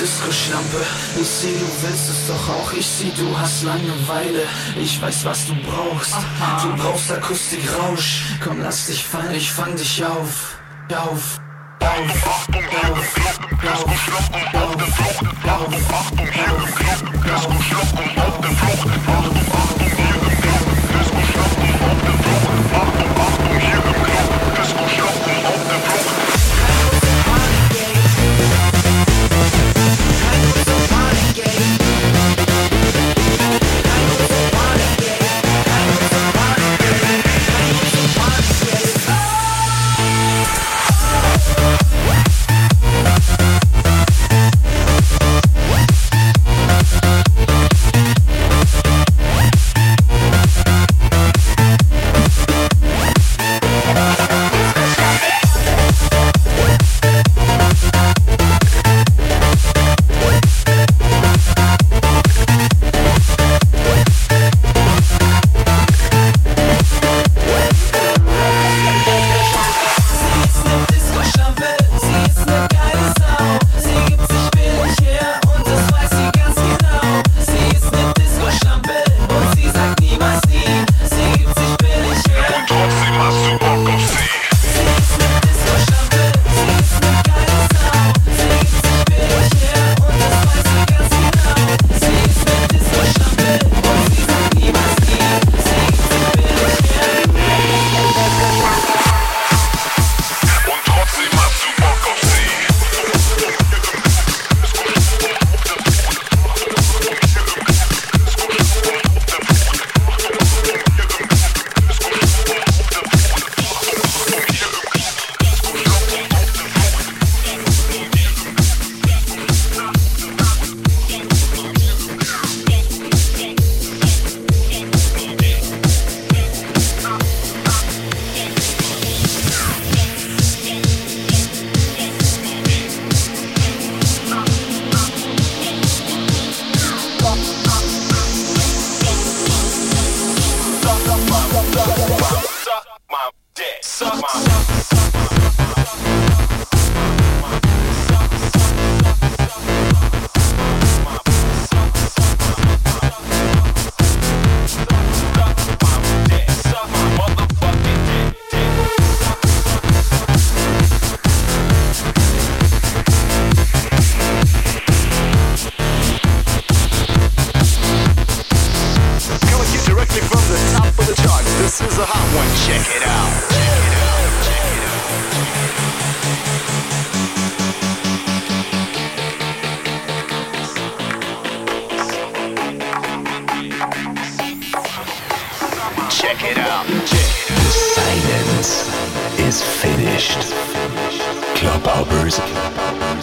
bessere Schlampe. Ich seh, du willst es doch auch. Ich seh, du hast Langeweile. Ich weiß, was du brauchst. Du brauchst Akustikrausch. Komm, lass dich fallen. Ich fang dich auf. Auf. Achtung, hier im Club, Disco Schlock auf der Flucht. Achtung, hier im Club, Disco Schlock auf der Flucht. Achtung, hier im Club, Disco Schlock auf der Flucht. Achtung, hier im Club.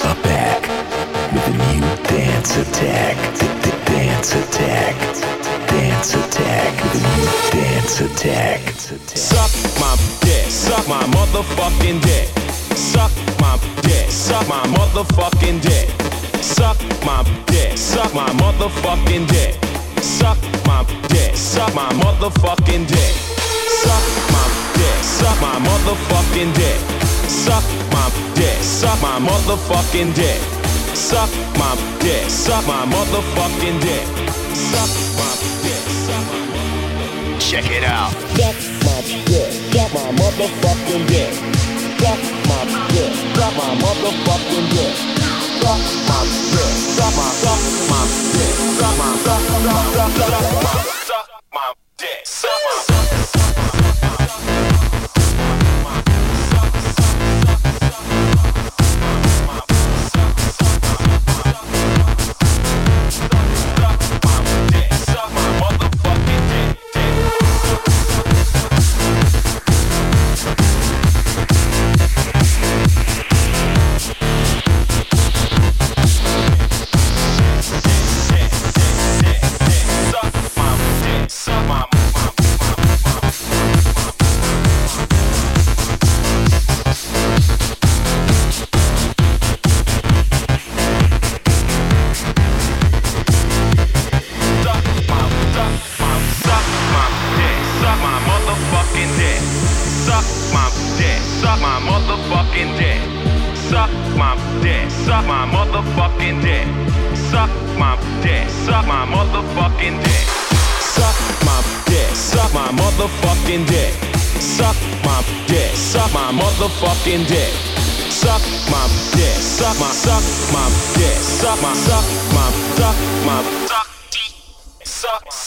Are back with a new dance attack. The, the dance attack. Dance attack with a new dance attack. Suck my dick, suck my motherfucking dick. Suck my dick, suck my motherfucking dick. Suck my dick, suck my motherfucking dick. Suck my dick, suck my motherfucking dick. Suck my dick, suck my motherfucking dick. Suck my dick, suck my motherfucking dick. Suck my dick, suck my motherfucking dick. Suck my dick, suck my Check it out. Suck my dick, suck my motherfucking dick. Suck my dick, suck my motherfucking dick. Suck my dick, suck my, suck my dick, suck my, suck, suck, suck, suck suck my dick. Suck my dick, suck my motherfucking dick. Suck my dick, suck my motherfucking dick. Suck my dick, suck my motherfucking dick. Suck my dick, suck my motherfucking dick. Suck my dick, suck my motherfucking dick. Suck my dick, suck my, suck my dick, suck my, suck my, suck my, suck, suck.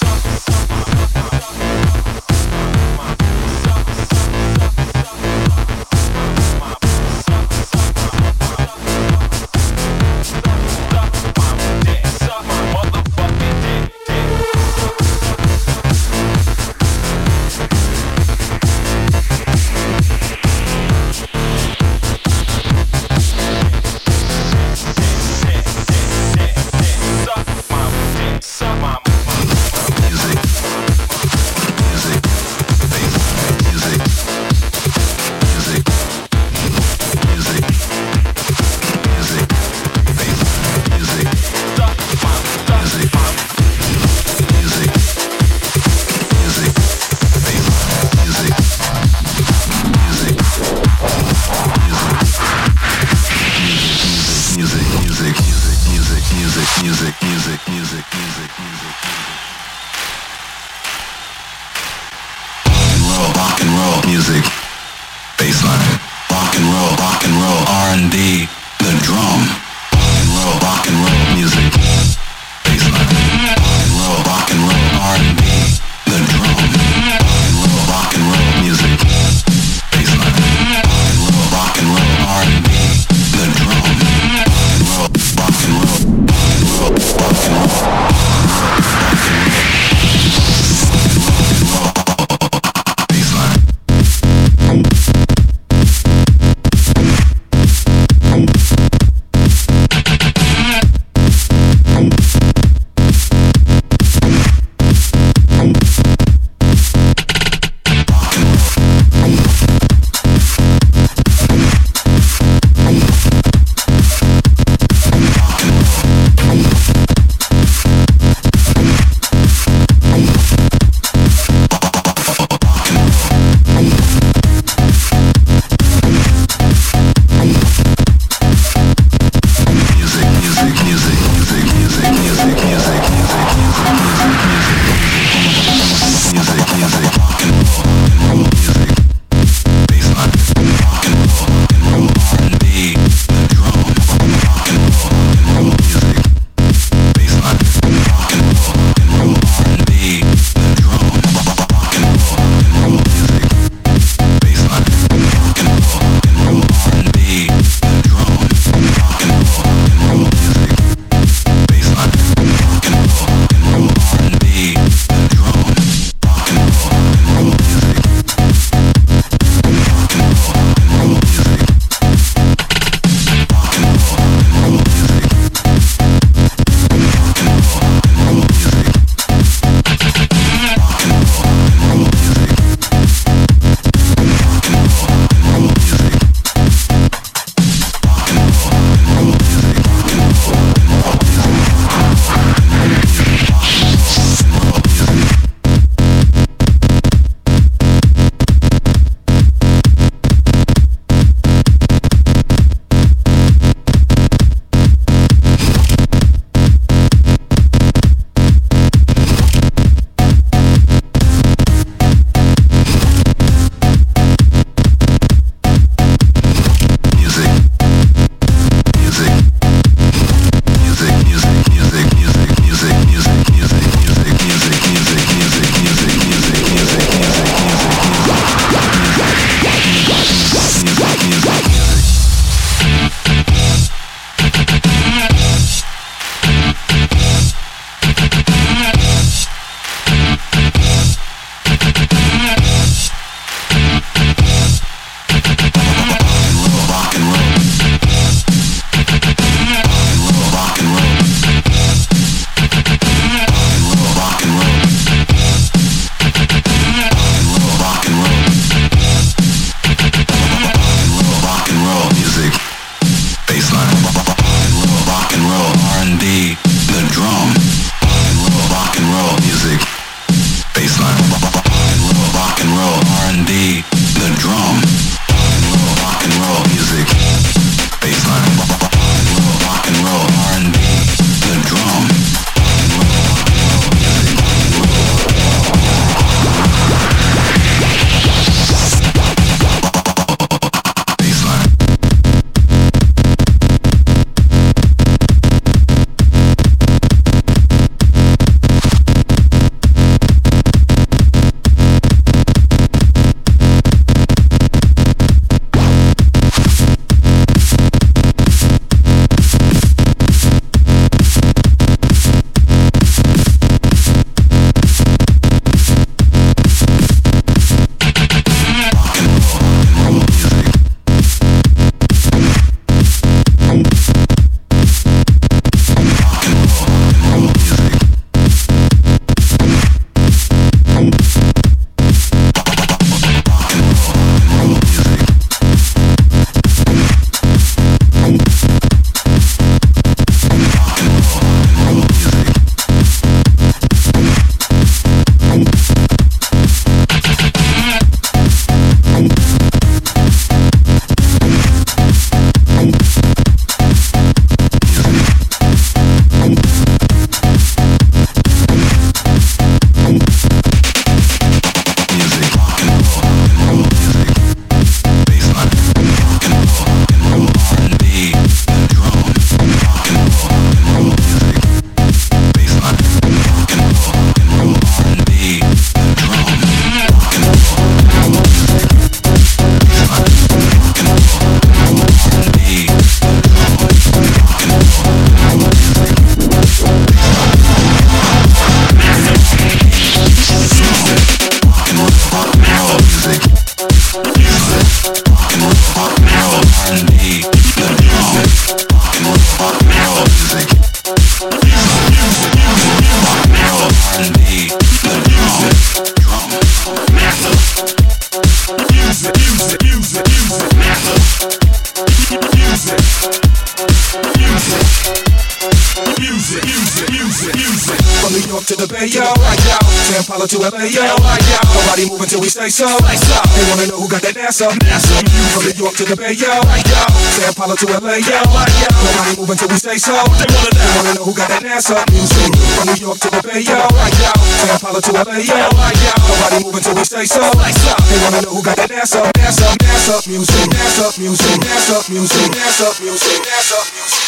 So Slice up. They wanna know who got that NASA? NASA. You from New York to the Bay, yo. Right, yo. San Paulo to LA, yo. Right, yo. Nobody moving till we say so. They wanna. They wanna know who got that ass up. music. From New York to the Bay, yo. Right, yo. San Paulo to LA, yo. Right, yo. Nobody moving till we say so. Slice up. They wanna know who got that NASA, NASA, NASA music, NASA music, NASA music, NASA music, NASA music, NASA music.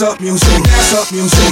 Up music, that's up music.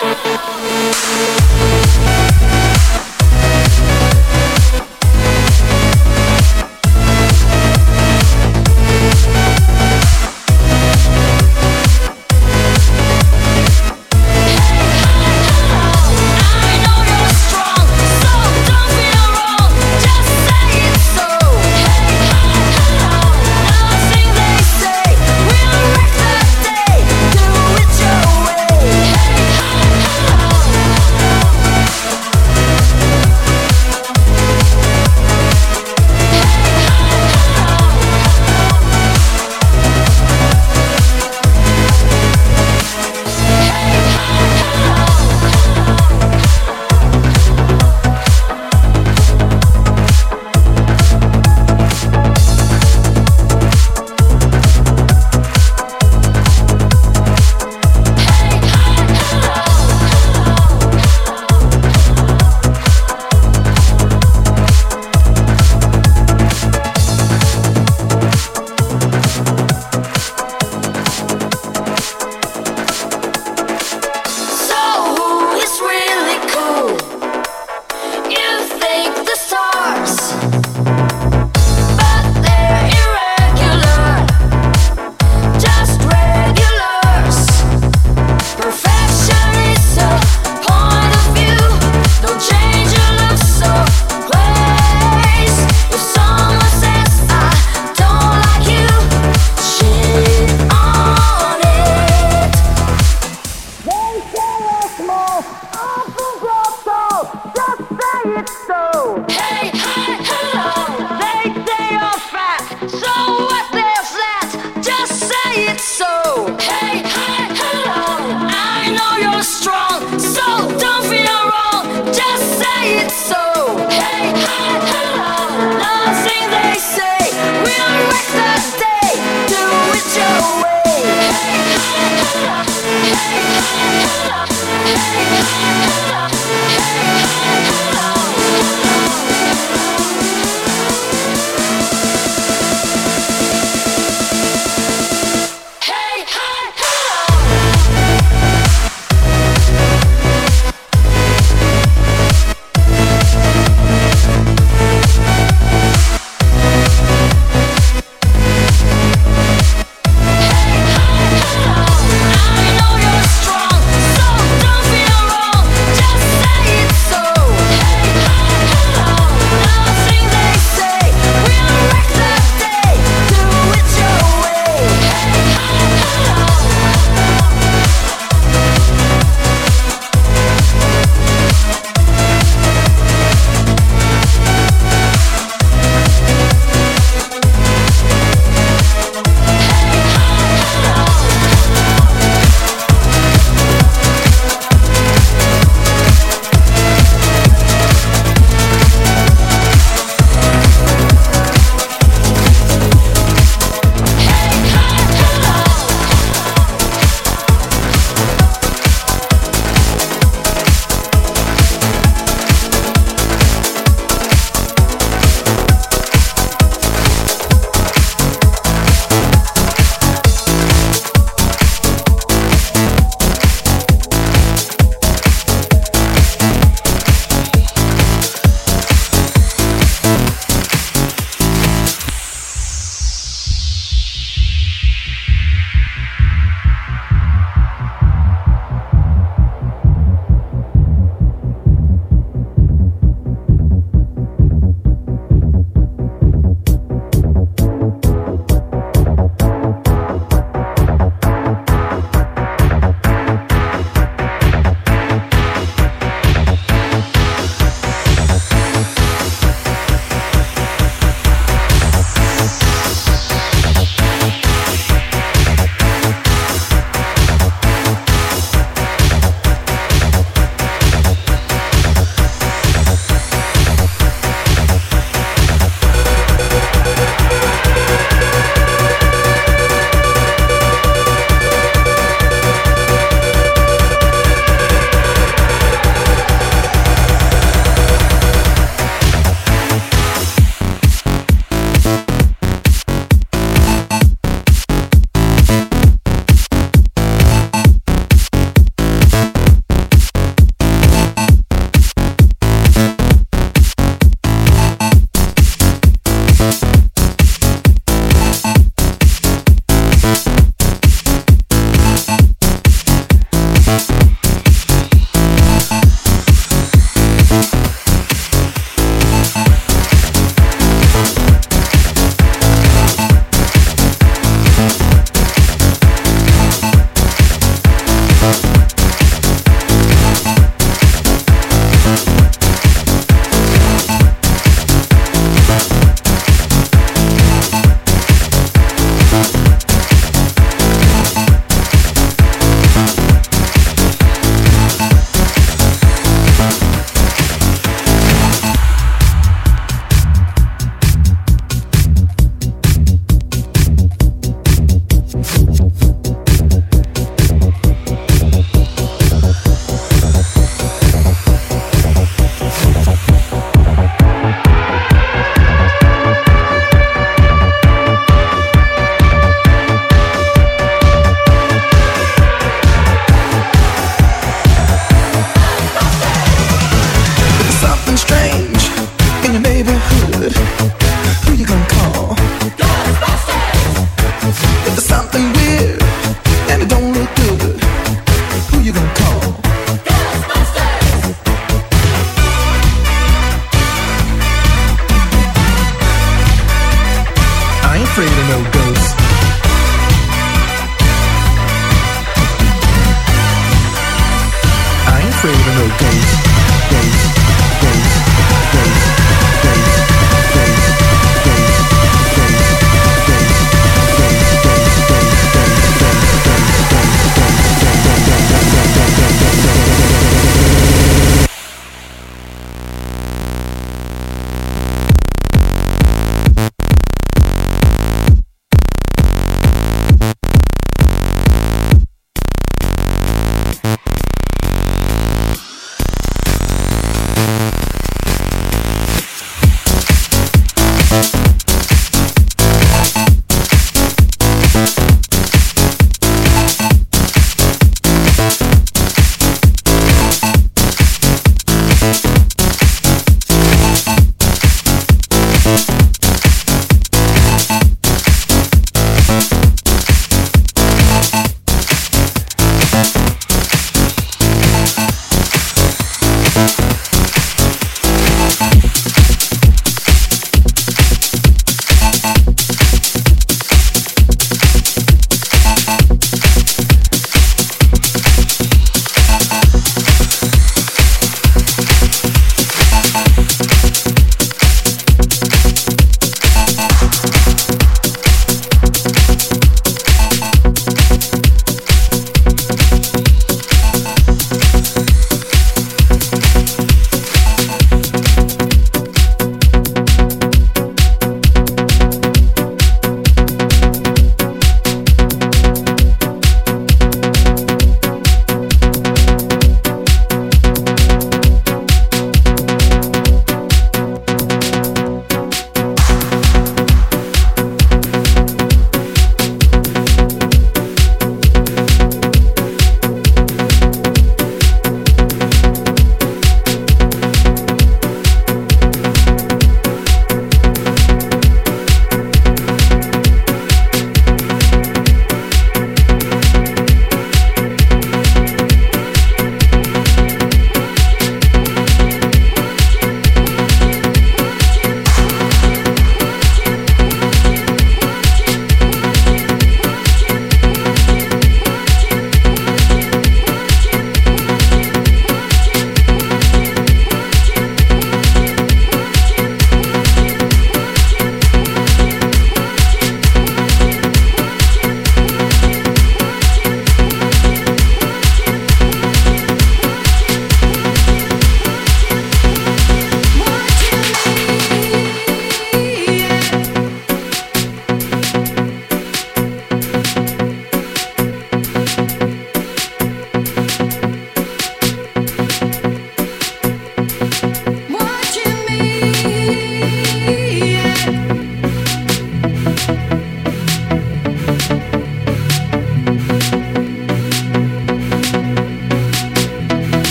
Thank you.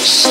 house.